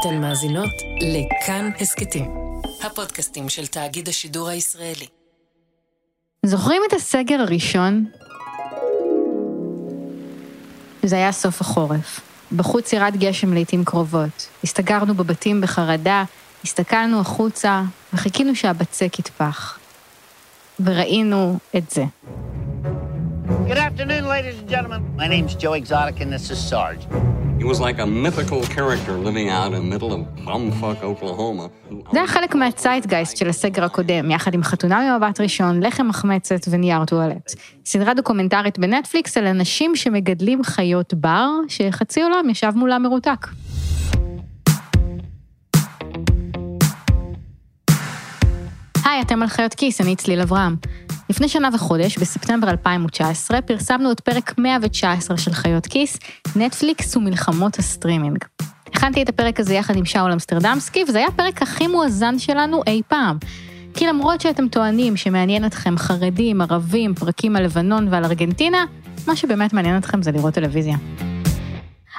אתן מאזינות לכאן הסכתים, הפודקאסטים של תאגיד השידור הישראלי. זוכרים את הסגר הראשון? זה היה סוף החורף. בחוץ ירד גשם לעיתים קרובות. הסתגרנו בבתים בחרדה, הסתכלנו החוצה וחיכינו שהבצק יטפח. וראינו את זה. Good afternoon, ladies and gentlemen. My name's Joe Exotic, and this is Sarge. זה היה חלק מהצייטגייסט של הסגר הקודם, יחד עם חתונה ממבט ראשון, לחם מחמצת ונייר טואלט. סדרה דוקומנטרית בנטפליקס על אנשים שמגדלים חיות בר, שחצי עולם ישב מולם מרותק. היי, אתם על חיות כיס, אני צליל אברהם. לפני שנה וחודש, בספטמבר 2019, פרסמנו את פרק 119 של חיות כיס, נטפליקס ומלחמות הסטרימינג. הכנתי את הפרק הזה יחד עם שאול אמסטרדמסקי, וזה היה הפרק הכי מואזן שלנו אי פעם. כי למרות שאתם טוענים שמעניין אתכם חרדים, ערבים, פרקים על לבנון ועל ארגנטינה, מה שבאמת מעניין אתכם זה לראות טלוויזיה.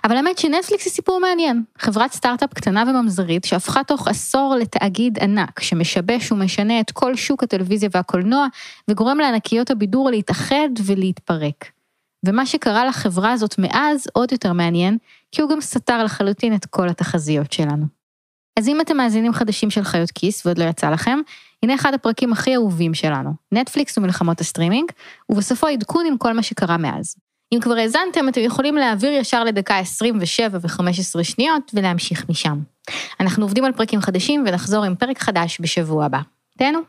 אבל האמת שנטפליקס היא סיפור מעניין. חברת סטארט-אפ קטנה וממזרית שהפכה תוך עשור לתאגיד ענק, שמשבש ומשנה את כל שוק הטלוויזיה והקולנוע, וגורם לענקיות הבידור להתאחד ולהתפרק. ומה שקרה לחברה הזאת מאז עוד יותר מעניין, כי הוא גם סתר לחלוטין את כל התחזיות שלנו. אז אם אתם מאזינים חדשים של חיות כיס ועוד לא יצא לכם, הנה אחד הפרקים הכי אהובים שלנו, נטפליקס ומלחמות הסטרימינג, ובסופו עדכון עם כל מה שקרה מאז. אם כבר האזנתם, אתם יכולים להעביר ישר לדקה 27 ו-15 שניות ולהמשיך משם. אנחנו עובדים על פרקים חדשים ונחזור עם פרק חדש בשבוע הבא. תהנו.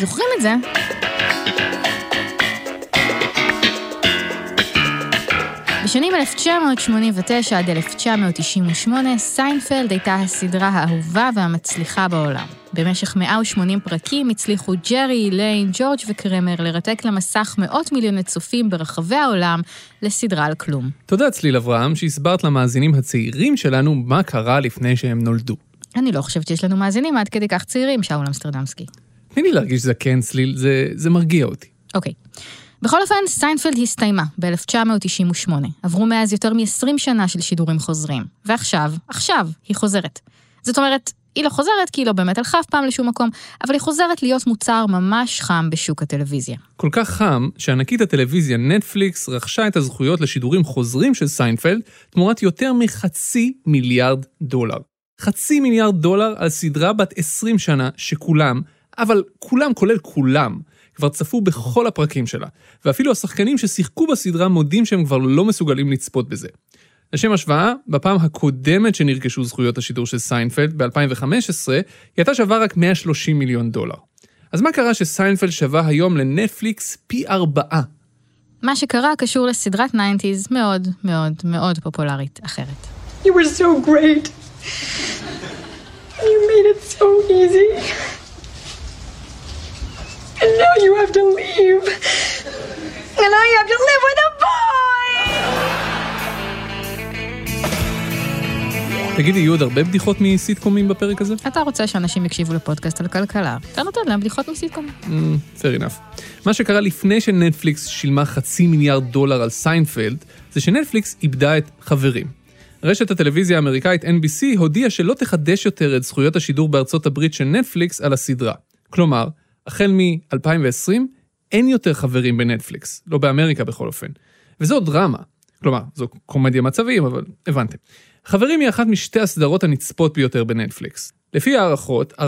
זוכרים את זה? בשנים 1989 עד 1998, סיינפלד הייתה הסדרה האהובה והמצליחה בעולם. במשך 180 פרקים הצליחו ג'רי, איליין, ג'ורג' וקרמר לרתק למסך מאות מיליוני צופים ברחבי העולם לסדרה על כלום. תודה צליל אברהם שהסברת למאזינים הצעירים שלנו מה קרה לפני שהם נולדו. אני לא חושבת שיש לנו מאזינים עד כדי כך צעירים, שאול אמסטרדמסקי. תני לי להרגיש זקן צליל, זה, זה מרגיע אותי. אוקיי. בכל אופן, סיינפלד הסתיימה ב-1998. עברו מאז יותר מ-20 שנה של שידורים חוזרים. ועכשיו, עכשיו, היא חוזרת. זאת אומרת, היא לא חוזרת כי היא לא באמת הלכה אף פעם לשום מקום, אבל היא חוזרת להיות מוצר ממש חם בשוק הטלוויזיה. כל כך חם, שענקית הטלוויזיה נטפליקס רכשה את הזכויות לשידורים חוזרים של סיינפלד תמורת יותר מחצי מיליארד דולר. חצי מיליארד דולר על סדרה בת 20 שנה שכולם, אבל כולם כולל כולם, כבר צפו בכל הפרקים שלה, ואפילו השחקנים ששיחקו בסדרה מודים שהם כבר לא מסוגלים לצפות בזה. לשם השוואה, בפעם הקודמת שנרכשו זכויות השידור של סיינפלד, ב-2015, היא הייתה שווה רק 130 מיליון דולר. אז מה קרה שסיינפלד שווה היום לנטפליקס פי ארבעה? מה שקרה קשור לסדרת 90's מאוד מאוד מאוד פופולרית אחרת. You were so great. You made it so easy. And now you have to leave. And I have to live with a boy! תגידי, יהיו עוד הרבה בדיחות מסיטקומים בפרק הזה? אתה רוצה שאנשים יקשיבו לפודקאסט על כלכלה, אתה נותן להם בדיחות מסיטקום. Mm, fair enough. מה שקרה לפני שנטפליקס שילמה חצי מיליארד דולר על סיינפלד, זה שנטפליקס איבדה את חברים. רשת הטלוויזיה האמריקאית NBC הודיעה שלא תחדש יותר את זכויות השידור בארצות הברית של נטפליקס על הסדרה. כלומר, החל מ-2020 אין יותר חברים בנטפליקס, לא באמריקה בכל אופן. וזו דרמה. כלומר, זו קומדיית מצבים, אבל הבנתם. חברים היא אחת משתי הסדרות הנצפות ביותר בנטפליקס. לפי הערכות, 4%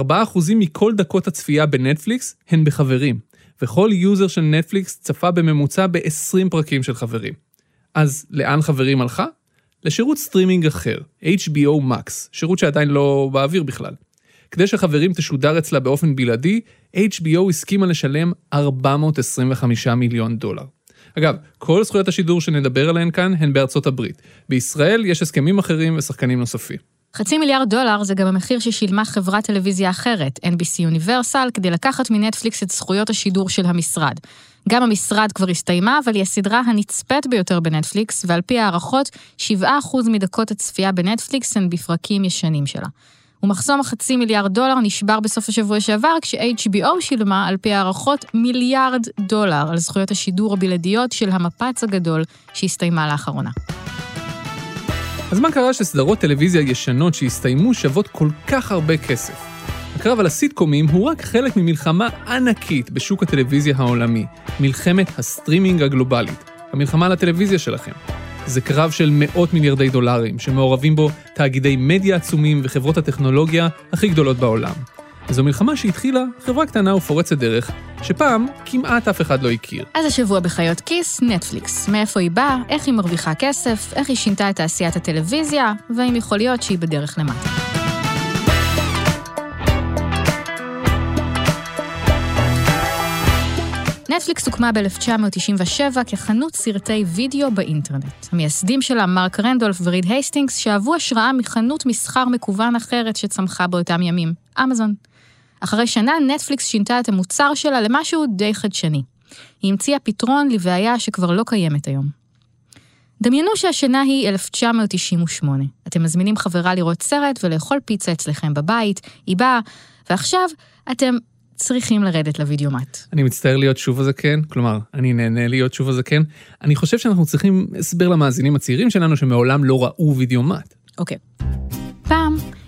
מכל דקות הצפייה בנטפליקס הן בחברים, וכל יוזר של נטפליקס צפה בממוצע ב-20 פרקים של חברים. אז לאן חברים הלכה? לשירות סטרימינג אחר, HBO Max, שירות שעדיין לא באוויר בכלל. כדי שחברים תשודר אצלה באופן בלעדי, HBO הסכימה לשלם 425 מיליון דולר. אגב, כל זכויות השידור שנדבר עליהן כאן הן בארצות הברית. בישראל יש הסכמים אחרים ושחקנים נוספים. חצי מיליארד דולר זה גם המחיר ששילמה חברת טלוויזיה אחרת, NBC Universal, כדי לקחת מנטפליקס את זכויות השידור של המשרד. גם המשרד כבר הסתיימה, אבל היא הסדרה הנצפית ביותר בנטפליקס, ועל פי הערכות, 7% מדקות הצפייה בנטפליקס הן בפרקים ישנים שלה. ומחסום החצי מיליארד דולר נשבר בסוף השבוע שעבר, כש-HBO שילמה, על פי הערכות, מיליארד דולר על זכויות השידור הבלעדיות של המפץ הגדול שהסתיימה לאחרונה. אז מה קרה שסדרות טלוויזיה ישנות שהסתיימו שוות כל כך הרבה כסף? הקרב על הסיטקומים הוא רק חלק ממלחמה ענקית בשוק הטלוויזיה העולמי, מלחמת הסטרימינג הגלובלית, המלחמה על הטלוויזיה שלכם. זה קרב של מאות מיליארדי דולרים, שמעורבים בו תאגידי מדיה עצומים וחברות הטכנולוגיה הכי גדולות בעולם. וזו מלחמה שהתחילה חברה קטנה ופורצת דרך, שפעם כמעט אף אחד לא הכיר. אז השבוע בחיות כיס, נטפליקס. מאיפה היא באה, איך היא מרוויחה כסף, איך היא שינתה את תעשיית הטלוויזיה, והאם יכול להיות שהיא בדרך למטה. נטפליקס הוקמה ב-1997 כחנות סרטי וידאו באינטרנט. המייסדים שלה, מרק רנדולף וריד הייסטינגס, שאבו השראה מחנות מסחר מקוון אחרת שצמחה באותם ימים, אמזון. אחרי שנה, נטפליקס שינתה את המוצר שלה למשהו די חדשני. היא המציאה פתרון לבעיה שכבר לא קיימת היום. דמיינו שהשנה היא 1998. אתם מזמינים חברה לראות סרט ולאכול פיצה אצלכם בבית, היא באה, ועכשיו אתם צריכים לרדת לוידאומט. אני מצטער להיות שוב הזקן, כלומר, אני נהנה להיות שוב הזקן. אני חושב שאנחנו צריכים הסבר למאזינים הצעירים שלנו שמעולם לא ראו וידאומט. אוקיי. פעם,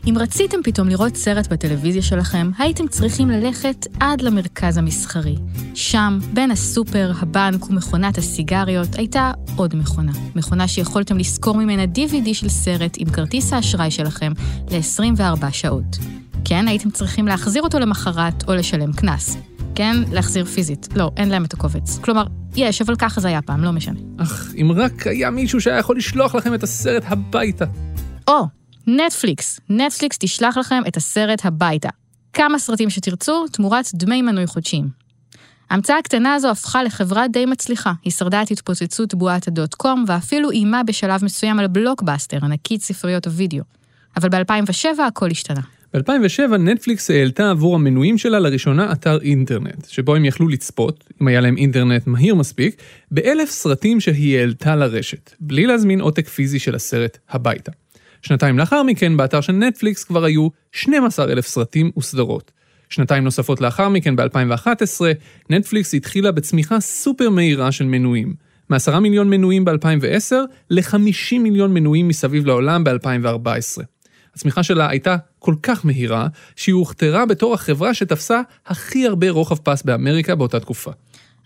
אם רציתם פתאום לראות סרט בטלוויזיה שלכם, הייתם צריכים ללכת עד למרכז המסחרי. שם, בין הסופר, הבנק ומכונת הסיגריות, הייתה עוד מכונה. מכונה שיכולתם לשכור ממנה DVD של סרט עם כרטיס האשראי שלכם ל-24 שעות. כן, הייתם צריכים להחזיר אותו למחרת או לשלם קנס. כן, להחזיר פיזית. לא, אין להם את הקובץ. כלומר, יש, אבל ככה זה היה פעם, לא משנה. אך, אם רק היה מישהו שהיה יכול לשלוח לכם את הסרט הביתה. או, נטפליקס. נטפליקס תשלח לכם את הסרט הביתה. כמה סרטים שתרצו, תמורת דמי מנוי חודשיים. ההמצאה הקטנה הזו הפכה לחברה די מצליחה. היא שרדה את התפוצצות בועת הדוט קום, ואפילו איימה בשלב מסוים על בלוקבאסטר, ענקית ספריות הוידאו. אבל ב-2007 הכל השתנה. ב-2007 נטפליקס העלתה עבור המנויים שלה לראשונה אתר אינטרנט, שבו הם יכלו לצפות, אם היה להם אינטרנט מהיר מספיק, באלף סרטים שהיא העלתה לרשת, בלי להזמין עותק פיזי של הסרט הביתה. שנתיים לאחר מכן, באתר של נטפליקס כבר היו 12 אלף סרטים וסדרות. שנתיים נוספות לאחר מכן, ב-2011, נטפליקס התחילה בצמיחה סופר מהירה של מנויים. מ-10 מיליון מנויים ב-2010 ל-50 מיליון מנויים מסביב לעולם ב-2014. הצמיחה שלה הייתה כל כך מהירה, שהיא הוכתרה בתור החברה שתפסה הכי הרבה רוחב פס באמריקה באותה תקופה.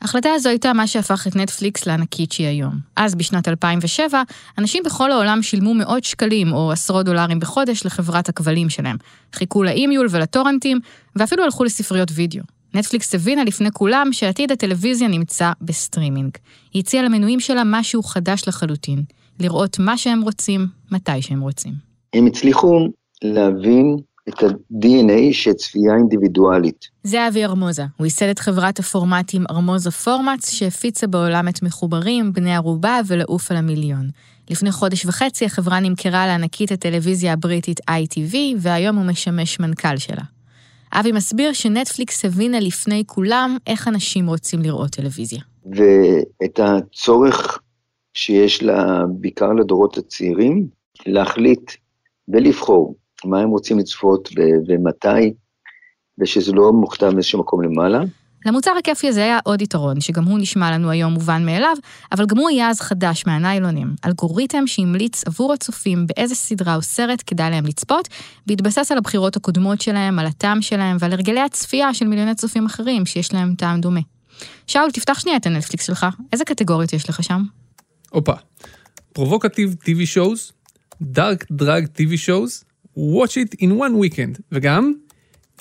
ההחלטה הזו הייתה מה שהפך את נטפליקס לענקית שהיא היום. אז, בשנת 2007, אנשים בכל העולם שילמו מאות שקלים או עשרות דולרים בחודש לחברת הכבלים שלהם. חיכו ל eMule ולטורנטים, ואפילו הלכו לספריות וידאו. נטפליקס הבינה לפני כולם שעתיד הטלוויזיה נמצא בסטרימינג. היא הציעה למנויים שלה משהו חדש לחלוטין, לראות מה שהם רוצים, מתי שהם רוצים. הם הצליחו להבין את ה-DNA של צפייה אינדיבידואלית. זה אבי ארמוזה. הוא ייסד את חברת הפורמטים ארמוזה פורמטס, שהפיצה בעולם את מחוברים, בני ערובה ולעוף על המיליון. לפני חודש וחצי החברה נמכרה לענקית הטלוויזיה הבריטית ITV, והיום הוא משמש מנכ"ל שלה. אבי מסביר שנטפליקס הבינה לפני כולם איך אנשים רוצים לראות טלוויזיה. ואת הצורך שיש לה, בעיקר לדורות הצעירים, להחליט ולבחור מה הם רוצים לצפות ומתי, ושזה לא מוכתב מאיזשהו מקום למעלה. למוצר הכיפי הזה היה עוד יתרון, שגם הוא נשמע לנו היום מובן מאליו, אבל גם הוא היה אז חדש מהניילונים. אלגוריתם שהמליץ עבור הצופים באיזה סדרה או סרט כדאי להם לצפות, בהתבסס על הבחירות הקודמות שלהם, על הטעם שלהם ועל הרגלי הצפייה של מיליוני צופים אחרים שיש להם טעם דומה. שאול, תפתח שנייה את הנטפליקס שלך, איזה קטגוריות יש לך שם? הופה, פרובוקטיב TV shows, דארק דרג TV shows, watch it in one weekend, וגם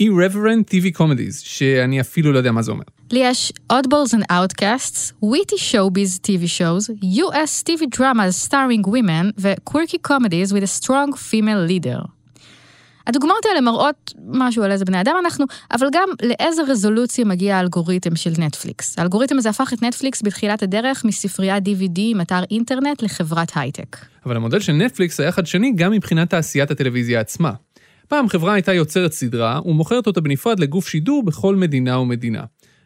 irreverent TV comedies, שאני אפילו לא יודע מה זה אומר. לי יש Oddballs and Outcasts, witty showbiz TV shows, US TV dramas starring women ו-quirky comedies with a strong female leader. הדוגמאות האלה מראות משהו על איזה בני אדם אנחנו, אבל גם לאיזה רזולוציה מגיע האלגוריתם של נטפליקס. האלגוריתם הזה הפך את נטפליקס בתחילת הדרך מספריית DVD עם אתר אינטרנט לחברת הייטק. אבל המודל של נטפליקס היה חדשני גם מבחינת תעשיית הטלוויזיה עצמה. פעם חברה הייתה יוצרת סדרה ומוכרת אותה בנפרד לגוף שידור בכל מדינה ומדינה.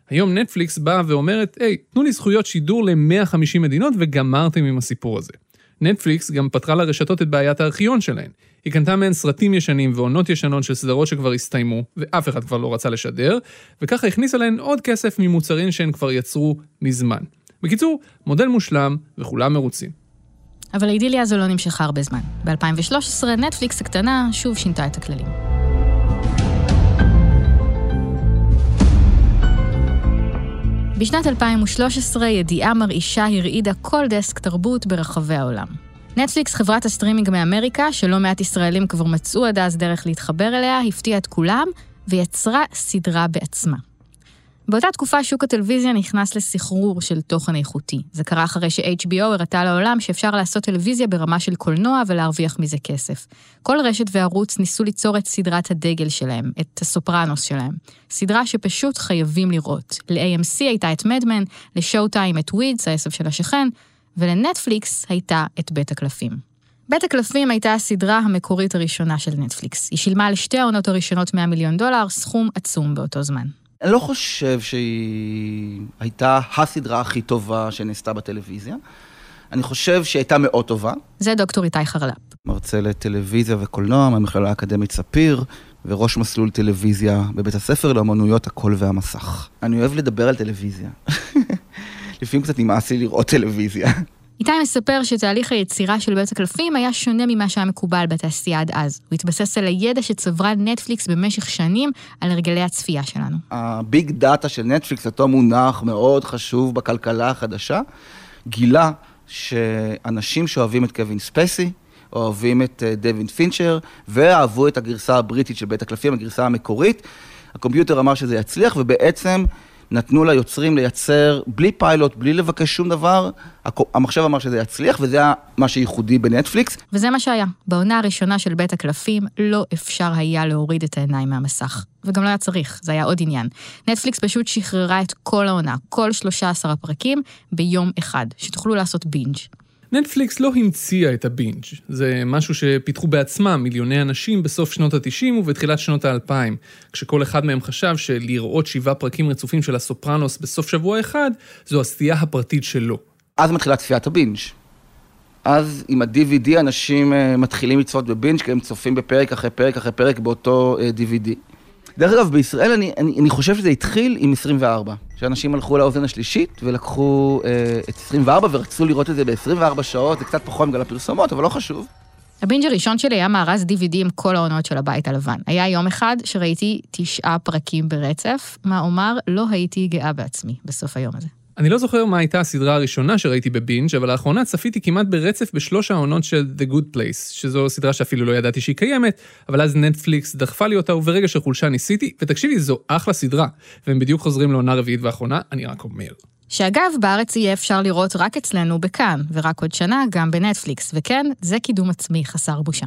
היום נטפליקס באה ואומרת, היי, תנו לי זכויות שידור ל-150 מדינות וגמרתם עם הסיפור הזה. נטפליקס גם פתרה לרשתות את בעיית הארכיון שלהן. היא קנתה מהן סרטים ישנים ועונות ישנות של סדרות שכבר הסתיימו, ואף אחד כבר לא רצה לשדר, וככה הכניסה להן עוד כסף ממוצרים שהן כבר יצרו מזמן. בקיצור, מודל מושלם וכולם מרוצים. אבל האידיליה הזו לא נמשכה הרבה זמן. ב-2013 נטפליקס הקטנה שוב שינתה את הכללים. בשנת 2013 ידיעה מרעישה הרעידה כל דסק תרבות ברחבי העולם. נטפליקס, חברת הסטרימינג מאמריקה, שלא מעט ישראלים כבר מצאו עד אז דרך להתחבר אליה, הפתיעה את כולם ויצרה סדרה בעצמה. באותה תקופה שוק הטלוויזיה נכנס לסחרור של תוכן איכותי. זה קרה אחרי ש-HBO הראתה לעולם שאפשר לעשות טלוויזיה ברמה של קולנוע ולהרוויח מזה כסף. כל רשת וערוץ ניסו ליצור את סדרת הדגל שלהם, את הסופרנוס שלהם. סדרה שפשוט חייבים לראות. ל-AMC הייתה את מדמן, לשואו-טיים את ווידס, העשב של השכן, ולנטפליקס הייתה את בית הקלפים. בית הקלפים הייתה הסדרה המקורית הראשונה של נטפליקס. היא שילמה על שתי העונות הראשונות 100 מיליון דולר, סכום עצום באותו זמן. אני לא חושב שהיא הייתה הסדרה הכי טובה שנעשתה בטלוויזיה. אני חושב שהיא הייתה מאוד טובה. זה דוקטור איתי חרלפ. מרצה לטלוויזיה וקולנוע מהמכללה האקדמית ספיר, וראש מסלול טלוויזיה בבית הספר לאמנויות הקול והמסך. אני אוהב לדבר על טלוויזיה. לפעמים קצת נמאס לי לראות טלוויזיה. איתי מספר שתהליך היצירה של בית הקלפים היה שונה ממה שהיה מקובל בתעשייה עד אז. הוא התבסס על הידע שצברה נטפליקס במשך שנים על הרגלי הצפייה שלנו. הביג דאטה של נטפליקס, אותו מונח מאוד חשוב בכלכלה החדשה, גילה שאנשים שאוהבים את קווין ספייסי, אוהבים את אה, דיוויד פינצ'ר, ואהבו את הגרסה הבריטית של בית הקלפים, הגרסה המקורית. הקומפיוטר אמר שזה יצליח, ובעצם נתנו ליוצרים לייצר בלי פיילוט, בלי לבקש שום דבר, המחשב אמר שזה יצליח, וזה מה שייחודי בנטפליקס. וזה מה שהיה. בעונה הראשונה של בית הקלפים לא אפשר היה להוריד את העיניים מהמסך. וגם לא היה צריך, זה היה עוד עניין. נטפליקס פשוט שחררה את כל העונה, כל 13 הפרקים, ביום אחד, שתוכלו לעשות בינג'. נטפליקס לא המציאה את הבינג', זה משהו שפיתחו בעצמם מיליוני אנשים בסוף שנות ה-90 ובתחילת שנות ה-2000, כשכל אחד מהם חשב שלראות שבעה פרקים רצופים של הסופרנוס בסוף שבוע אחד, זו הסטייה הפרטית שלו. אז מתחילה צפיית הבינג'. אז עם ה-DVD אנשים אה, מתחילים לצפות בבינג' כי הם צופים בפרק אחרי פרק אחרי פרק באותו DVD. דרך אגב, בישראל אני, אני, אני חושב שזה התחיל עם 24. שאנשים הלכו לאוזן השלישית ולקחו אה, את 24 ורצו לראות את זה ב-24 שעות, זה קצת פחות בגלל הפרסומות, אבל לא חשוב. הבינג' הראשון שלי היה מארז DVD עם כל העונות של הבית הלבן. היה יום אחד שראיתי תשעה פרקים ברצף, מה אומר, לא הייתי גאה בעצמי בסוף היום הזה. אני לא זוכר מה הייתה הסדרה הראשונה שראיתי בבינג', אבל לאחרונה צפיתי כמעט ברצף בשלוש העונות של The Good Place, שזו סדרה שאפילו לא ידעתי שהיא קיימת, אבל אז נטפליקס דחפה לי אותה, וברגע של חולשה ניסיתי, ותקשיבי, זו אחלה סדרה, והם בדיוק חוזרים לעונה רביעית ואחרונה, אני רק אומר. שאגב, בארץ יהיה אפשר לראות רק אצלנו בכאן, ורק עוד שנה גם בנטפליקס, וכן, זה קידום עצמי חסר בושה.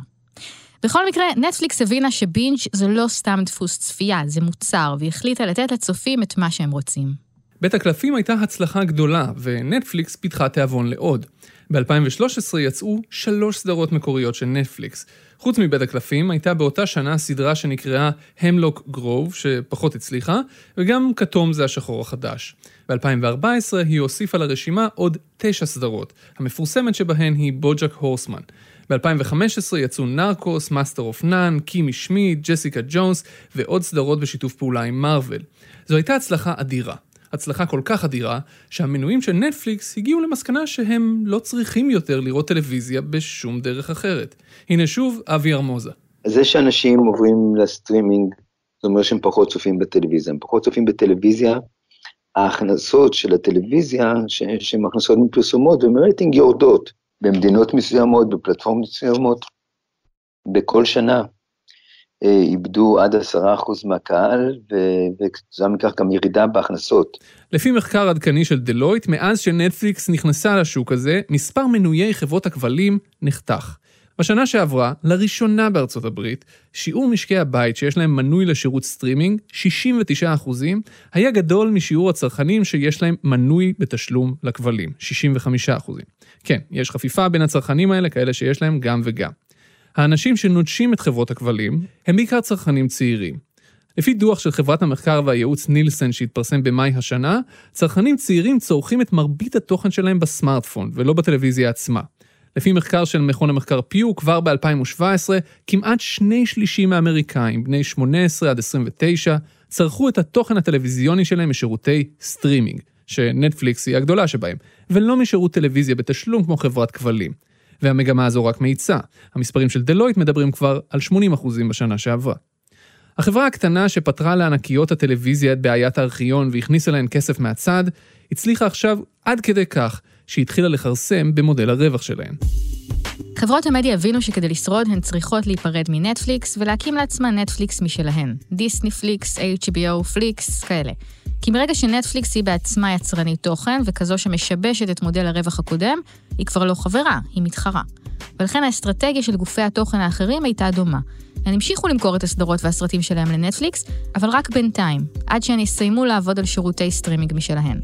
בכל מקרה, נטפליקס הבינה שבינג' זה לא סתם דפוס צפייה, זה מוצר, והחליטה לתת לצופים את מה שהם רוצים. בית הקלפים הייתה הצלחה גדולה, ונטפליקס פיתחה תיאבון לעוד. ב-2013 יצאו שלוש סדרות מקוריות של נטפליקס. חוץ מבית הקלפים, הייתה באותה שנה סדרה שנקראה Hemlock Grove, שפחות הצליחה, וגם כתום זה השחור החדש. ב-2014 היא הוסיפה לרשימה עוד תשע סדרות, המפורסמת שבהן היא בוג'ק הורסמן. ב-2015 יצאו נרקוס, Master of None, קימי שמידט, ג'סיקה ג'ונס ועוד סדרות בשיתוף פעולה עם מארוול. זו הייתה הצלחה אדירה. הצלחה כל כך אדירה, שהמנויים של נטפליקס הגיעו למסקנה שהם לא צריכים יותר לראות טלוויזיה בשום דרך אחרת. הנה שוב, אבי ארמוזה. זה שאנשים עוברים לסטרימינג, זה אומר שהם פחות צופים בטלוויזיה. הם פחות צופים בטלוויזיה, ההכנסות של הטלוויזיה, שהן הכנסות מפרסומות ומרייטינג יורדות במדינות מסוימות, בפלטפורמות מסוימות, בכל שנה. אה, איבדו עד עשרה אחוז מהקהל, וכתוצאה מכך גם ירידה בהכנסות. לפי מחקר עדכני של דלויט, מאז שנטפליקס נכנסה לשוק הזה, מספר מנויי חברות הכבלים נחתך. בשנה שעברה, לראשונה בארצות הברית, שיעור משקי הבית שיש להם מנוי לשירות סטרימינג, 69 אחוזים, היה גדול משיעור הצרכנים שיש להם מנוי בתשלום לכבלים, 65 אחוזים. כן, יש חפיפה בין הצרכנים האלה, כאלה שיש להם גם וגם. האנשים שנוטשים את חברות הכבלים הם בעיקר צרכנים צעירים. לפי דוח של חברת המחקר והייעוץ נילסן שהתפרסם במאי השנה, צרכנים צעירים צורכים את מרבית התוכן שלהם בסמארטפון ולא בטלוויזיה עצמה. לפי מחקר של מכון המחקר פיו, כבר ב-2017, כמעט שני שלישים מהאמריקאים, בני 18 עד 29, צרכו את התוכן הטלוויזיוני שלהם משירותי סטרימינג, שנטפליקס היא הגדולה שבהם, ולא משירות טלוויזיה בתשלום כמו חברת כבלים. והמגמה הזו רק מאיצה. המספרים של דלויט מדברים כבר על 80% בשנה שעברה. החברה הקטנה שפתרה לענקיות הטלוויזיה את בעיית הארכיון והכניסה להן כסף מהצד, הצליחה עכשיו עד כדי כך שהתחילה לכרסם במודל הרווח שלהן. חברות המדיה הבינו שכדי לשרוד הן צריכות להיפרד מנטפליקס ולהקים לעצמן נטפליקס משלהן. דיסני פליקס, HBO פליקס, כאלה. כי מרגע שנטפליקס היא בעצמה יצרנית תוכן וכזו שמשבשת את מודל הרווח הקודם, היא כבר לא חברה, היא מתחרה. ולכן האסטרטגיה של גופי התוכן האחרים הייתה דומה. הן המשיכו למכור את הסדרות והסרטים שלהם לנטפליקס, אבל רק בינתיים, עד שהן יסיימו לעבוד על שירותי סטרימינג משלהן.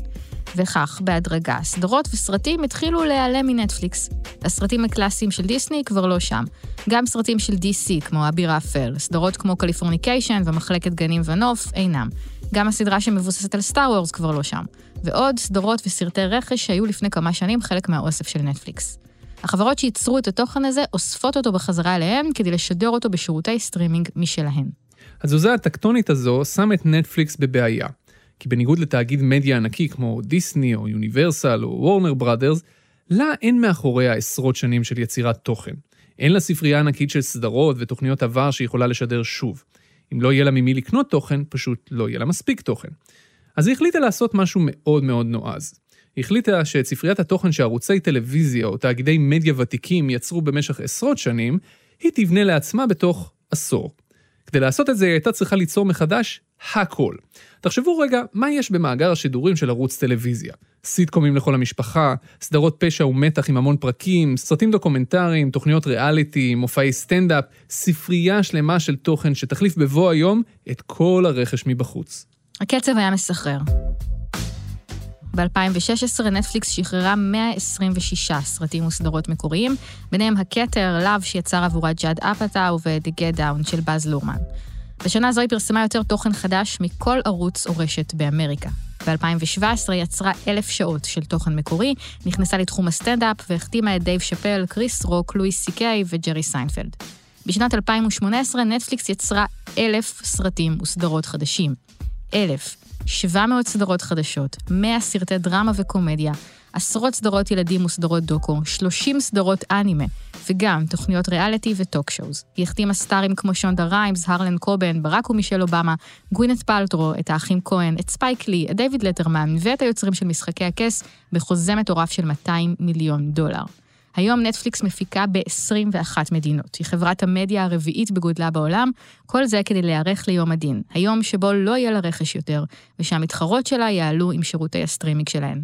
וכך, בהדרגה, סדרות וסרטים התחילו להיעלם מנטפליקס. הסרטים הקלאסיים של דיסני כבר לא שם. גם סרטים של DC, כמו אביר האפל, סדרות כמו קליפורניקיישן ומחלקת גנים ונוף, אינם. גם הסדרה שמבוססת על סטאר וורס כבר לא שם. ועוד סדרות וסרטי רכש שהיו לפני כמה שנים חלק מהאוסף של נטפליקס. החברות שייצרו את התוכן הזה אוספות אותו בחזרה אליהן כדי לשדר אותו בשירותי סטרימינג משלהן. התזוזה הטקטונית הזו שם את נטפליקס בבעיה. כי בניגוד לתאגיד מדיה ענקי כמו דיסני או יוניברסל או וורנר בראדרס, לה אין מאחוריה עשרות שנים של יצירת תוכן. אין לה ספרייה ענקית של סדרות ותוכניות עבר שיכולה לשדר שוב. אם לא יהיה לה ממי לקנות תוכן, פשוט לא יהיה לה מספיק תוכן. אז היא החליטה לעשות משהו מאוד מאוד נועז. היא החליטה שאת ספריית התוכן שערוצי טלוויזיה או תאגידי מדיה ותיקים יצרו במשך עשרות שנים, היא תבנה לעצמה בתוך עשור. כדי לעשות את זה היא הייתה צריכה ליצור מחדש הכל. תחשבו רגע, מה יש במאגר השידורים של ערוץ טלוויזיה? סיטקומים לכל המשפחה, סדרות פשע ומתח עם המון פרקים, סרטים דוקומנטריים, תוכניות ריאליטי, מופעי סטנדאפ, ספרייה שלמה של תוכן שתחליף בבוא היום את כל הרכש מבחוץ. הקצב היה מסחרר. ב-2016 נטפליקס שחררה 126 סרטים וסדרות מקוריים, ביניהם הכתר, Love שיצר עבורה ג'אד אפאטאו ו-The Get Down של באז לורמן. בשנה זו היא פרסמה יותר תוכן חדש מכל ערוץ או רשת באמריקה. ב-2017 יצרה אלף שעות של תוכן מקורי, נכנסה לתחום הסטנדאפ והחתימה את דייב שאפל, קריס רוק, לואיס סי קיי וג'רי סיינפלד. בשנת 2018 נטפליקס יצרה אלף סרטים וסדרות חדשים. אלף. 700 סדרות חדשות, 100 סרטי דרמה וקומדיה, עשרות סדרות ילדים וסדרות דוקו, 30 סדרות אנימה, וגם תוכניות ריאליטי ו talk shows. היא החתימה סטארים כמו שונדה ריימס, הרלן קובן, ברק ומישל אובמה, גווינט פלטרו, את האחים כהן, את ספייק לי, את דיוויד לטרמן ואת היוצרים של משחקי הכס בחוזה מטורף של 200 מיליון דולר. היום נטפליקס מפיקה ב-21 מדינות. היא חברת המדיה הרביעית בגודלה בעולם, כל זה כדי להיערך ליום הדין, היום שבו לא יהיה לה רכש יותר, ושהמתחרות שלה יעלו עם שירותי הסטרימינג שלהן.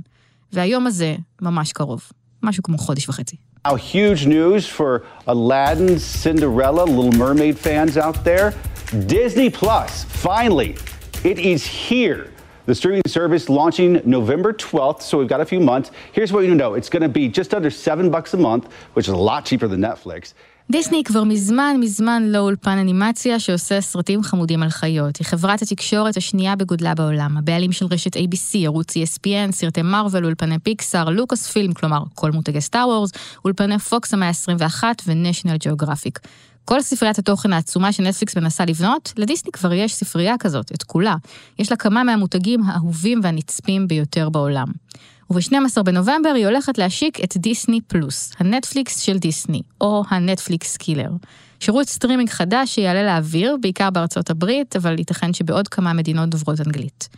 והיום הזה ממש קרוב, משהו כמו חודש וחצי. Now, huge news for Aladdin, Cinderella, Little Mermaid fans out there. Disney Plus, finally, it is here. The streaming service launching November 12th, so we've got a few months. Here's what you know. It's going to be just under seven bucks a month, which is a lot cheaper than Netflix. דיסני כבר מזמן מזמן לא אולפן אנימציה שעושה סרטים חמודים על חיות. היא חברת התקשורת השנייה בגודלה בעולם, הבעלים של רשת ABC, ערוץ ESPN, סרטי מארוול, אולפני פיקסאר, לוקאס פילם, כלומר כל מותגי סטאר וורס, אולפני פוקס המאה ה-21 ונשיונל ג'אוגרפיק. כל ספריית התוכן העצומה שנטפליקס מנסה לבנות, לדיסני כבר יש ספרייה כזאת, את כולה. יש לה כמה מהמותגים האהובים והנצפים ביותר בעולם. וב-12 בנובמבר היא הולכת להשיק את דיסני פלוס, הנטפליקס של דיסני, או הנטפליקס killer. שירות סטרימינג חדש שיעלה לאוויר, בעיקר בארצות הברית, אבל ייתכן שבעוד כמה מדינות דוברות אנגלית.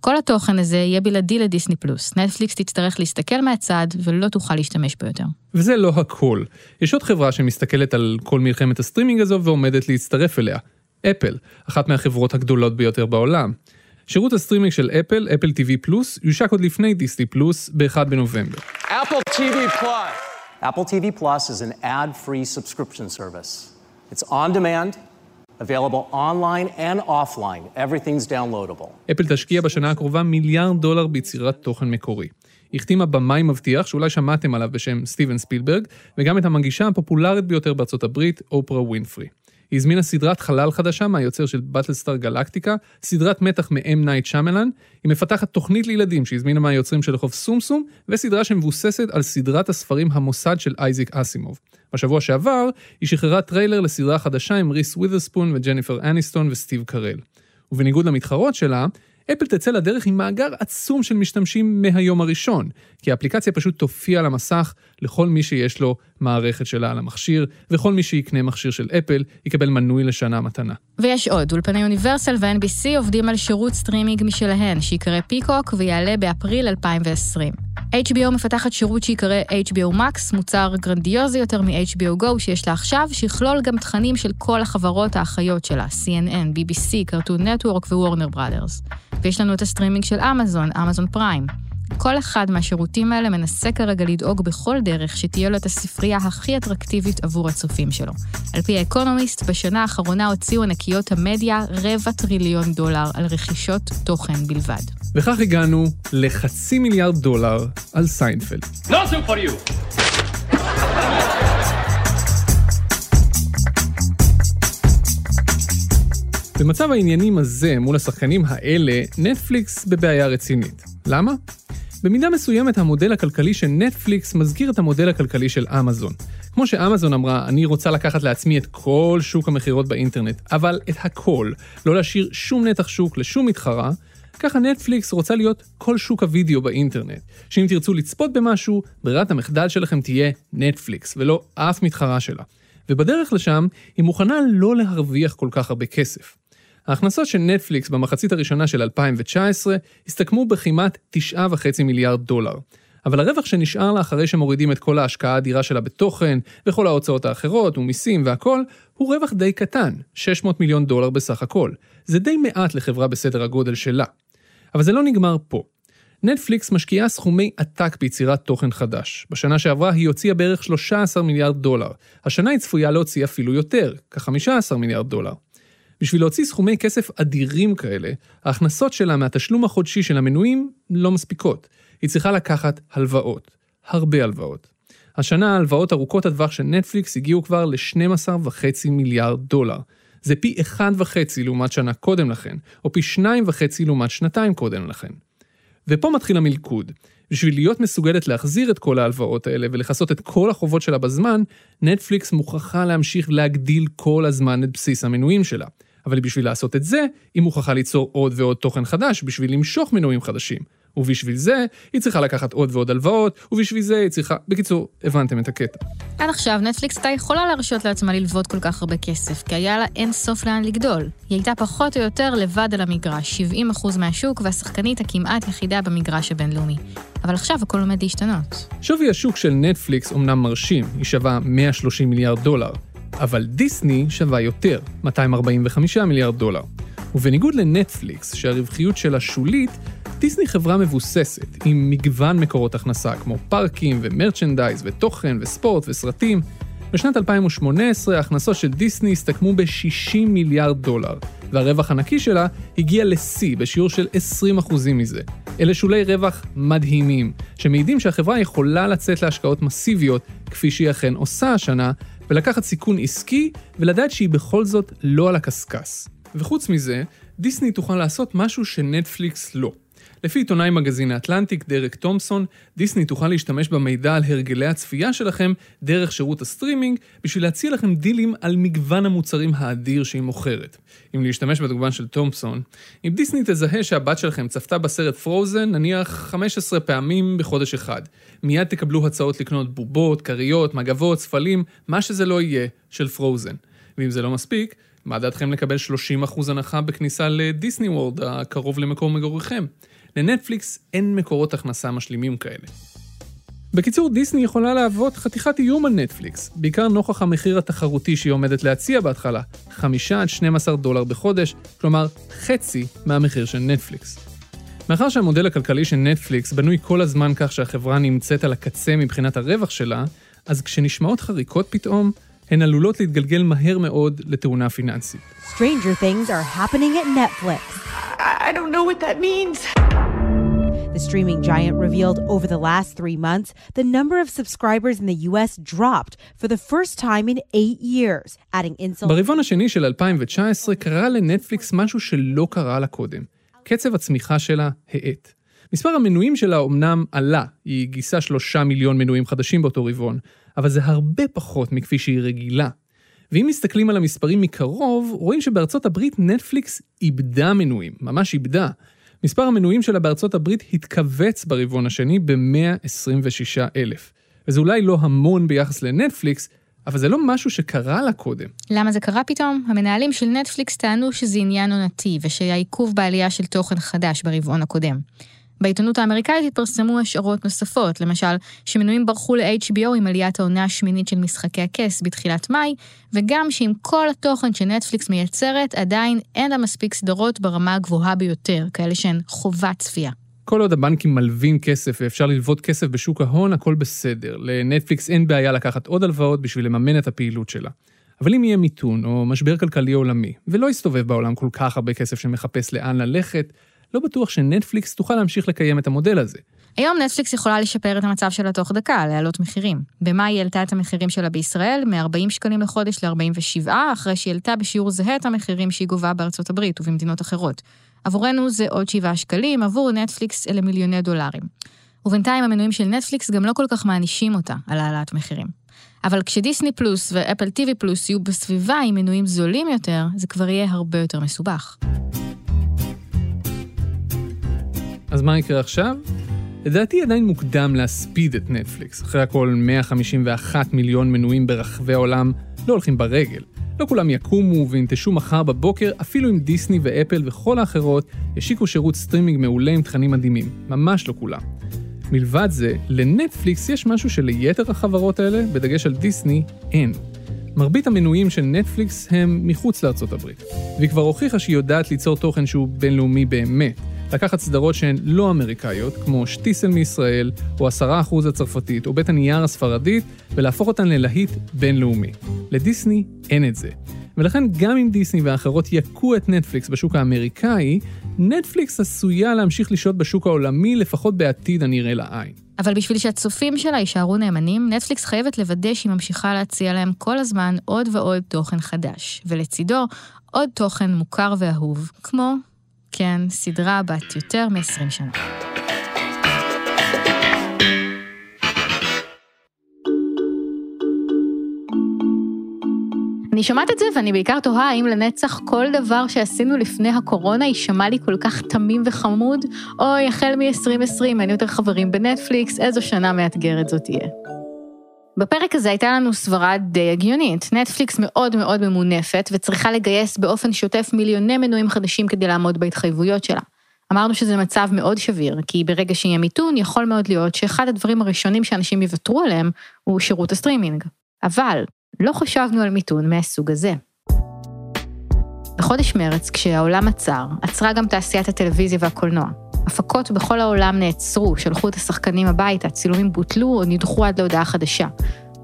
כל התוכן הזה יהיה בלעדי לדיסני פלוס. נטפליקס תצטרך להסתכל מהצד ולא תוכל להשתמש בו יותר. וזה לא הכל. יש עוד חברה שמסתכלת על כל מלחמת הסטרימינג הזו ועומדת להצטרף אליה. אפל, אחת מהחברות הגדולות ביותר בעולם. שירות הסטרימינג של אפל, אפל TV פלוס, יושק עוד לפני דיסני פלוס ב-1 בנובמבר. Apple TV Plus. Apple TV Plus is an ad-free subscription service. It's on demand, available online and offline. Everything's downloadable. אפל תשקיע בשנה הקרובה מיליארד דולר ביצירת תוכן מקורי. החתימה במאי מבטיח, שאולי שמעתם עליו בשם סטיבן ספילברג, וגם את המגישה הפופולרית ביותר בארצות הברית, אופרה ווינפרי. היא הזמינה סדרת חלל חדשה מהיוצר של באטלסטאר גלקטיקה, סדרת מתח מ-M נייט שמלן, היא מפתחת תוכנית לילדים שהזמינה מהיוצרים של רחוב סומסום, וסדרה שמבוססת על סדרת הספרים המוסד של אייזיק אסימוב. בשבוע שעבר, היא שחררה טריילר לסדרה חדשה עם ריס ווית'רספון וג'ניפר אניסטון וסטיב קרל. ובניגוד למתחרות שלה, אפל תצא לדרך עם מאגר עצום של משתמשים מהיום הראשון, כי האפליקציה פשוט תופיע על המסך לכל מי שיש לו מערכת שלה על המכשיר, וכל מי שיקנה מכשיר של אפל יקבל מנוי לשנה מתנה. ויש עוד, אולפני אוניברסל ו-NBC עובדים על שירות סטרימינג משלהן, שיקרא פיקוק ויעלה באפריל 2020. HBO מפתחת שירות שיקרא HBO Max, מוצר גרנדיוזי יותר מ-HBO Go שיש לה עכשיו, שיכלול גם תכנים של כל החברות האחיות שלה, CNN, BBC, Cartoon Network ווורנר בראדרס. ויש לנו את הסטרימינג של אמזון, אמזון פריים. כל אחד מהשירותים האלה מנסה כרגע לדאוג בכל דרך שתהיה לו את הספרייה הכי אטרקטיבית עבור הצופים שלו. על פי האקונומיסט, בשנה האחרונה הוציאו ענקיות המדיה רבע טריליון דולר על רכישות תוכן בלבד. וכך הגענו לחצי מיליארד דולר על סיינפלד. No soup for you. במצב העניינים הזה, מול השחקנים האלה, נטפליקס בבעיה רצינית. למה? במידה מסוימת המודל הכלכלי של נטפליקס מזכיר את המודל הכלכלי של אמזון. כמו שאמזון אמרה, אני רוצה לקחת לעצמי את כל שוק המכירות באינטרנט, אבל את הכל, לא להשאיר שום נתח שוק לשום מתחרה, ככה נטפליקס רוצה להיות כל שוק הוידאו באינטרנט. שאם תרצו לצפות במשהו, ברירת המחדל שלכם תהיה נטפליקס, ולא אף מתחרה שלה. ובדרך לשם, היא מוכנה לא להרוויח כל כך הרבה כסף. ההכנסות של נטפליקס במחצית הראשונה של 2019 הסתכמו בכמעט 9.5 מיליארד דולר. אבל הרווח שנשאר לה אחרי שמורידים את כל ההשקעה האדירה שלה בתוכן, וכל ההוצאות האחרות, ומיסים והכל, הוא רווח די קטן, 600 מיליון דולר בסך הכל. זה די מעט לחברה בסדר הגודל שלה. אבל זה לא נגמר פה. נטפליקס משקיעה סכומי עתק ביצירת תוכן חדש. בשנה שעברה היא הוציאה בערך 13 מיליארד דולר. השנה היא צפויה להוציא אפילו יותר, כ-15 מיליארד דולר. בשביל להוציא סכומי כסף אדירים כאלה, ההכנסות שלה מהתשלום החודשי של המנויים לא מספיקות. היא צריכה לקחת הלוואות. הרבה הלוואות. השנה ההלוואות ארוכות הטווח של נטפליקס הגיעו כבר ל-12.5 מיליארד דולר. זה פי 1.5 לעומת שנה קודם לכן, או פי 2.5 לעומת שנתיים קודם לכן. ופה מתחיל המלכוד. בשביל להיות מסוגלת להחזיר את כל ההלוואות האלה ולכסות את כל החובות שלה בזמן, נטפליקס מוכרחה להמשיך להגדיל כל הזמן את בסיס המנויים שלה. אבל בשביל לעשות את זה, היא מוכרחה ליצור עוד ועוד תוכן חדש בשביל למשוך מנויים חדשים. ובשביל זה, היא צריכה לקחת עוד ועוד הלוואות, ובשביל זה היא צריכה... בקיצור, הבנתם את הקטע. עד עכשיו נטפליקס הייתה יכולה להרשות לעצמה ללוות כל כך הרבה כסף, כי היה לה אין סוף לאן לגדול. היא הייתה פחות או יותר לבד על המגרש, 70% מהשוק, והשחקנית הכמעט יחידה במגרש הבינלאומי. אבל עכשיו הכל עומד להשתנות. שווי השוק של נטפליקס אומנם מרשים, היא שווה 130 מיליארד דולר, אבל דיסני שווה יותר, 245 מיליארד דולר. ובניגוד לנטפליקס, שהרווחיות שלה שולית, דיסני חברה מבוססת, עם מגוון מקורות הכנסה, כמו פארקים ומרצ'נדייז ותוכן וספורט וסרטים. בשנת 2018 ההכנסות של דיסני הסתכמו ב-60 מיליארד דולר, והרווח הנקי שלה הגיע לשיא בשיעור של 20% מזה. אלה שולי רווח מדהימים, שמעידים שהחברה יכולה לצאת להשקעות מסיביות, כפי שהיא אכן עושה השנה, ולקחת סיכון עסקי, ולדעת שהיא בכל זאת לא על הקשקש. וחוץ מזה, דיסני תוכל לעשות משהו שנטפליקס לא. לפי עיתונאי מגזין האטלנטיק, דרק תומפסון, דיסני תוכל להשתמש במידע על הרגלי הצפייה שלכם דרך שירות הסטרימינג, בשביל להציע לכם דילים על מגוון המוצרים האדיר שהיא מוכרת. אם להשתמש בדוגמה של תומפסון, אם דיסני תזהה שהבת שלכם צפתה בסרט פרוזן, נניח 15 פעמים בחודש אחד, מיד תקבלו הצעות לקנות בובות, כריות, מגבות, צפלים, מה שזה לא יהיה, של פרוזן. ואם זה לא מספיק, מה דעתכם לקבל 30% הנחה בכניסה לדיסני וורד הקרוב למקום מגוריכם? לנטפליקס אין מקורות הכנסה משלימים כאלה. בקיצור, דיסני יכולה להוות חתיכת איום על נטפליקס, בעיקר נוכח המחיר התחרותי שהיא עומדת להציע בהתחלה, 5 עד 12 דולר בחודש, כלומר חצי מהמחיר של נטפליקס. מאחר שהמודל הכלכלי של נטפליקס בנוי כל הזמן כך שהחברה נמצאת על הקצה מבחינת הרווח שלה, אז כשנשמעות חריקות פתאום, הן עלולות להתגלגל מהר מאוד לתאונה פיננסית. Stranger things are happening at Netflix. I, I don't know what that means. The streaming giant revealed over the last three months the number of subscribers in the U.S. dropped for the first time in eight years, adding insult. ברבעון השני של 2019 קרה לנטפליקס משהו שלא קרה לה קודם. קצב הצמיחה שלה האט. מספר המנויים שלה אומנם עלה, היא גייסה שלושה מיליון מנויים חדשים באותו רבעון, אבל זה הרבה פחות מכפי שהיא רגילה. ואם מסתכלים על המספרים מקרוב, רואים שבארצות הברית נטפליקס איבדה מנויים, ממש איבדה. מספר המנויים שלה בארצות הברית התכווץ ברבעון השני ב-126 אלף. וזה אולי לא המון ביחס לנטפליקס, אבל זה לא משהו שקרה לה קודם. למה זה קרה פתאום? המנהלים של נטפליקס טענו שזה עניין עונתי ושהיה עיכוב בעלייה של תוכן חדש ברבעון הקודם. בעיתונות האמריקאית התפרסמו השערות נוספות, למשל, שמנויים ברחו ל-HBO עם עליית העונה השמינית של משחקי הכס בתחילת מאי, וגם שעם כל התוכן שנטפליקס מייצרת, עדיין אין לה מספיק סדרות ברמה הגבוהה ביותר, כאלה שהן חובת צפייה. כל עוד הבנקים מלווים כסף ואפשר ללוות כסף בשוק ההון, הכל בסדר. לנטפליקס אין בעיה לקחת עוד הלוואות בשביל לממן את הפעילות שלה. אבל אם יהיה מיתון או משבר כלכלי עולמי, ולא יסתובב בעולם כל כך הרבה כסף שמחפש לאן ללכת, לא בטוח שנטפליקס תוכל להמשיך לקיים את המודל הזה. היום נטפליקס יכולה לשפר את המצב שלה תוך דקה, להעלות מחירים. במאי היא העלתה את המחירים שלה בישראל מ-40 שקלים לחודש ל-47, אחרי שהיא העלתה בשיעור זהה את המחירים שהיא גובה בארצות הברית ובמדינות אחרות. עבורנו זה עוד 7 שקלים, עבור נטפליקס אלה מיליוני דולרים. ובינתיים המנויים של נטפליקס גם לא כל כך מענישים אותה על העלאת מחירים. אבל כשדיסני פלוס ואפל טיווי פלוס יהיו בסביבה עם מנויים זולים יותר, זה כבר יהיה הרבה יותר מסובך. אז מה יקרה עכשיו? לדעתי עדיין מוקדם להספיד את נטפליקס. אחרי הכל 151 מיליון מנויים ברחבי העולם לא הולכים ברגל. לא כולם יקומו וינטשו מחר בבוקר, אפילו אם דיסני ואפל וכל האחרות ישיקו שירות סטרימינג מעולה עם תכנים מדהימים. ממש לא כולם. מלבד זה, לנטפליקס יש משהו שליתר החברות האלה, בדגש על דיסני, אין. מרבית המנויים של נטפליקס הם מחוץ לארצות הברית, והיא כבר הוכיחה שהיא יודעת ליצור תוכן שהוא בינלאומי באמת. לקחת סדרות שהן לא אמריקאיות, כמו שטיסל מישראל, או עשרה אחוז הצרפתית, או בית הנייר הספרדית, ולהפוך אותן ללהיט בינלאומי. לדיסני אין את זה. ולכן גם אם דיסני והאחרות יכו את נטפליקס בשוק האמריקאי, נטפליקס עשויה להמשיך לשהות בשוק העולמי, לפחות בעתיד הנראה לעין. אבל בשביל שהצופים שלה יישארו נאמנים, נטפליקס חייבת לוודא שהיא ממשיכה להציע להם כל הזמן עוד ועוד תוכן חדש, ולצידו עוד תוכן מוכר ואהוב, כמו כן, סדרה בת יותר מ-20 שנה. אני שומעת את זה ואני בעיקר תוהה האם לנצח כל דבר שעשינו לפני הקורונה יישמע לי כל כך תמים וחמוד, אוי, החל מ-2020 אין יותר חברים בנטפליקס, איזו שנה מאתגרת זאת תהיה. בפרק הזה הייתה לנו סברה די הגיונית. נטפליקס מאוד מאוד ממונפת וצריכה לגייס באופן שוטף מיליוני מנויים חדשים כדי לעמוד בהתחייבויות שלה. אמרנו שזה מצב מאוד שביר, כי ברגע שיהיה מיתון, יכול מאוד להיות שאחד הדברים הראשונים שאנשים יוותרו עליהם הוא שירות הסטרימינג. אבל לא חשבנו על מיתון מהסוג הזה. בחודש מרץ, כשהעולם עצר, עצרה גם תעשיית הטלוויזיה והקולנוע. הפקות בכל העולם נעצרו, שלחו את השחקנים הביתה, צילומים בוטלו או נדחו עד להודעה חדשה.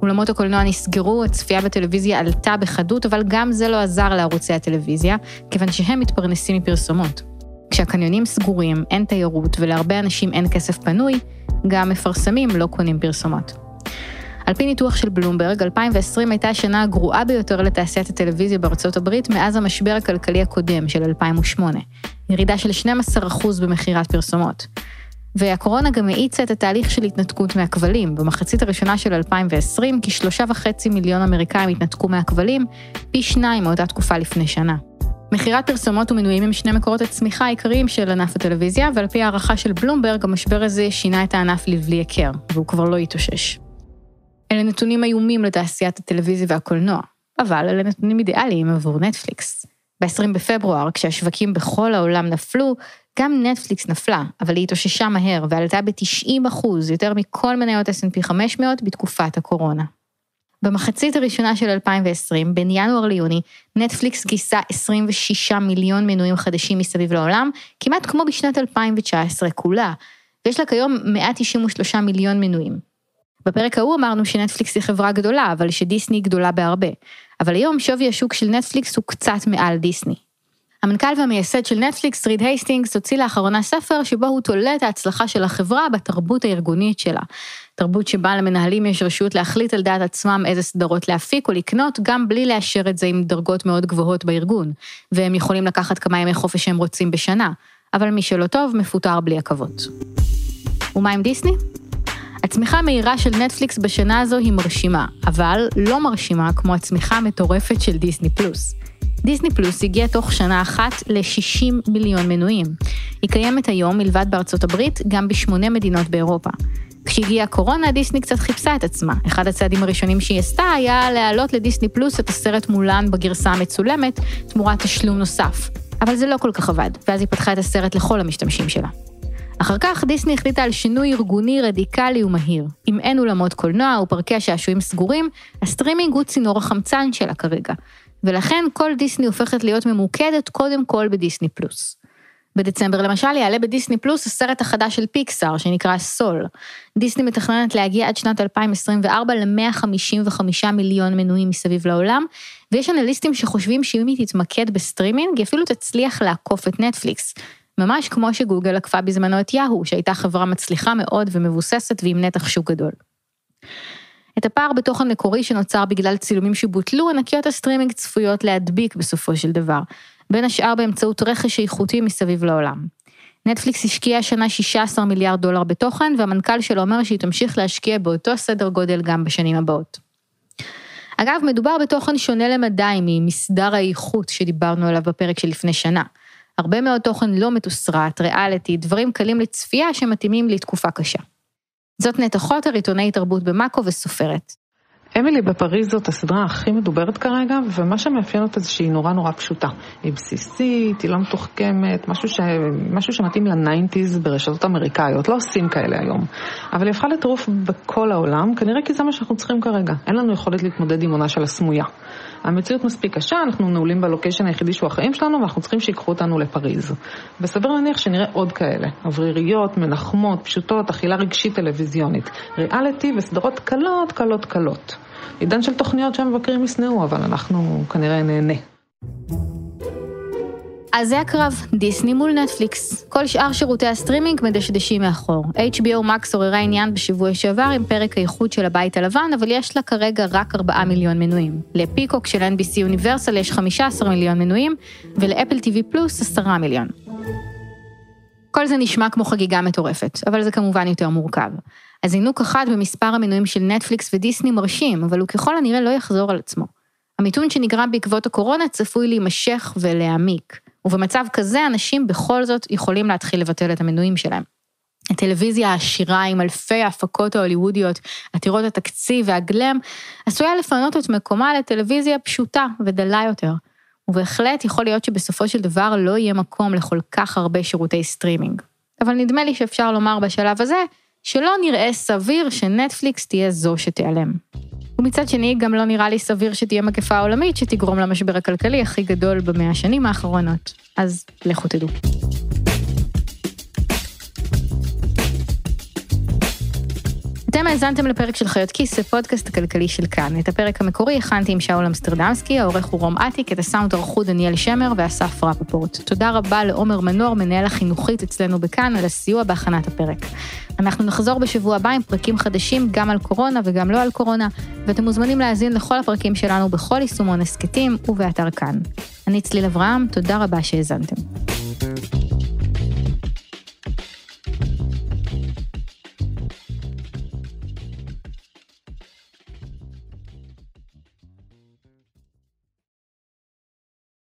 אולמות הקולנוע נסגרו, הצפייה בטלוויזיה עלתה בחדות, אבל גם זה לא עזר לערוצי הטלוויזיה, כיוון שהם מתפרנסים מפרסומות. כשהקניונים סגורים, אין תיירות ולהרבה אנשים אין כסף פנוי, גם מפרסמים לא קונים פרסומות. על פי ניתוח של בלומברג, 2020 הייתה השנה הגרועה ביותר לתעשיית הטלוויזיה בארצות הברית מאז המשבר הכלכלי הקודם של 2008, ירידה של 12% במכירת פרסומות. והקורונה גם האיצה את התהליך של התנתקות מהכבלים. במחצית הראשונה של 2020, כשלושה וחצי מיליון אמריקאים התנתקו מהכבלים, פי שניים מאותה תקופה לפני שנה. מכירת פרסומות ומנויים הם שני מקורות הצמיחה העיקריים של ענף הטלוויזיה, ועל פי הערכה של בלומברג, המשבר הזה שינה את הענף לבלי היכר, והוא כבר לא יתאושש. אלה נתונים איומים לתעשיית הטלוויזיה והקולנוע, אבל אלה נתונים אידיאליים עבור נטפליקס. ב-20 בפברואר, כשהשווקים בכל העולם נפלו, גם נטפליקס נפלה, אבל היא התאוששה מהר ועלתה ב-90 אחוז, יותר מכל מניות S&P 500 בתקופת הקורונה. במחצית הראשונה של 2020, בין ינואר ליוני, נטפליקס גייסה 26 מיליון מנויים חדשים מסביב לעולם, כמעט כמו בשנת 2019 כולה, ויש לה כיום 193 מיליון מנויים. בפרק ההוא אמרנו שנטפליקס היא חברה גדולה, אבל שדיסני היא גדולה בהרבה. אבל היום שווי השוק של נטפליקס הוא קצת מעל דיסני. המנכ"ל והמייסד של נטפליקס, ריד הייסטינגס, הוציא לאחרונה ספר שבו הוא תולה את ההצלחה של החברה בתרבות הארגונית שלה. תרבות שבה למנהלים יש רשות להחליט על דעת עצמם איזה סדרות להפיק או לקנות, גם בלי לאשר את זה עם דרגות מאוד גבוהות בארגון. והם יכולים לקחת כמה ימי חופש שהם רוצים בשנה. אבל מי שלא טוב, מפוטר בלי עכבות. ומה עם דיסני? הצמיחה המהירה של נטפליקס בשנה הזו היא מרשימה, אבל לא מרשימה כמו הצמיחה המטורפת של דיסני פלוס. דיסני פלוס הגיע תוך שנה אחת ל-60 מיליון מנויים. היא קיימת היום, מלבד בארצות הברית, גם בשמונה מדינות באירופה. כשהגיעה הקורונה, דיסני קצת חיפשה את עצמה. אחד הצעדים הראשונים שהיא עשתה היה להעלות לדיסני פלוס את הסרט מולן בגרסה המצולמת, תמורת תשלום נוסף. אבל זה לא כל כך עבד, ואז היא פתחה את הסרט לכל המשתמשים שלה. אחר כך דיסני החליטה על שינוי ארגוני רדיקלי ומהיר. אם אין אולמות קולנוע ופארקי השעשועים סגורים, הסטרימינג הוא צינור החמצן שלה כרגע. ולכן כל דיסני הופכת להיות ממוקדת קודם כל בדיסני פלוס. בדצמבר למשל יעלה בדיסני פלוס הסרט החדש של פיקסאר שנקרא Soul. דיסני מתכננת להגיע עד שנת 2024 ל-155 מיליון מנויים מסביב לעולם, ויש אנליסטים שחושבים שאם היא תתמקד בסטרימינג, היא אפילו תצליח לעקוף את נטפליקס. ממש כמו שגוגל עקפה בזמנו את יאהו, שהייתה חברה מצליחה מאוד ומבוססת ועם נתח שוק גדול. את הפער בתוכן מקורי שנוצר בגלל צילומים שבוטלו, ענקיות הסטרימינג צפויות להדביק בסופו של דבר, בין השאר באמצעות רכש איכותי מסביב לעולם. נטפליקס השקיעה השנה 16 מיליארד דולר בתוכן, והמנכ"ל שלה אומר שהיא תמשיך להשקיע באותו סדר גודל גם בשנים הבאות. אגב, מדובר בתוכן שונה למדי מסדרות האיכות שדיברנו עליו בפרק שלפני שנה. הרבה מאוד תוכן לא מתוסרט, ריאליטי, דברים קלים לצפייה שמתאימים לתקופה קשה. זאת נטע חוטר, עיתונאית תרבות במאקו וסופרת. אמילי בפריז זאת הסדרה הכי מדוברת כרגע, ומה שמאפיין אותה זה שהיא נורא נורא פשוטה. היא בסיסית, היא לא מתוחכמת, משהו, ש... משהו שמתאים ל nineties ברשתות אמריקאיות, לא עושים כאלה היום. אבל היא הפכה לטירוף בכל העולם, כנראה כי זה מה שאנחנו צריכים כרגע. אין לנו יכולת להתמודד עם עונה של הסמויה. המציאות מספיק קשה, אנחנו נעולים ב location היחידי שהוא החיים שלנו, ואנחנו צריכים שיקחו אותנו לפריז. וסביר להניח שנראה עוד כאלה, אווריריות, מנחמות, פשוטות, אכילה רגשית טלוויזיונית, ריאליטי וסדרות קלות, קלות, קלות. עידן של תוכניות שהמבקרים ישנאו, אבל אנחנו כנראה נהנה. אז זה הקרב, דיסני מול נטפליקס. כל שאר שירותי הסטרימינג מדשדשים מאחור. HBO Max עוררה עניין בשבוע שעבר עם פרק האיחוד של הבית הלבן, אבל יש לה כרגע רק 4 מיליון מנויים. לפיקוק של NBC Universal יש 15 מיליון מנויים, ולאפל TV פלוס 10 מיליון. כל זה נשמע כמו חגיגה מטורפת, אבל זה כמובן יותר מורכב. הזינוק אחד במספר המנויים של נטפליקס ודיסני מרשים, אבל הוא ככל הנראה לא יחזור על עצמו. המיתון שנגרם בעקבות הקורונה צפוי להימשך ולהעמיק. ובמצב כזה אנשים בכל זאת יכולים להתחיל לבטל את המנויים שלהם. הטלוויזיה העשירה עם אלפי ההפקות ההוליוודיות עתירות התקציב והגלם, עשויה לפנות את מקומה לטלוויזיה פשוטה ודלה יותר. ובהחלט יכול להיות שבסופו של דבר לא יהיה מקום לכל כך הרבה שירותי סטרימינג. אבל נדמה לי שאפשר לומר בשלב הזה, שלא נראה סביר שנטפליקס תהיה זו שתיעלם. ומצד שני, גם לא נראה לי סביר שתהיה מגפה עולמית שתגרום למשבר הכלכלי הכי גדול במאה השנים האחרונות. אז לכו תדעו. אתם האזנתם לפרק של חיות כיס, הפודקאסט הכלכלי של כאן. את הפרק המקורי הכנתי עם שאול אמסטרדמסקי, העורך הוא רום אטיק, את הסאונד ערכו דניאל שמר ואסף רפפורט. תודה רבה לעומר מנור, מנהל החינוכית אצלנו בכאן, על הסיוע בהכנת הפרק. אנחנו נחזור בשבוע הבא עם פרקים חדשים גם על קורונה וגם לא על קורונה, ואתם מוזמנים להאזין לכל הפרקים שלנו בכל יישומון הסכתים ובאתר כאן. אני צליל אברהם, תודה רבה שהאזנתם.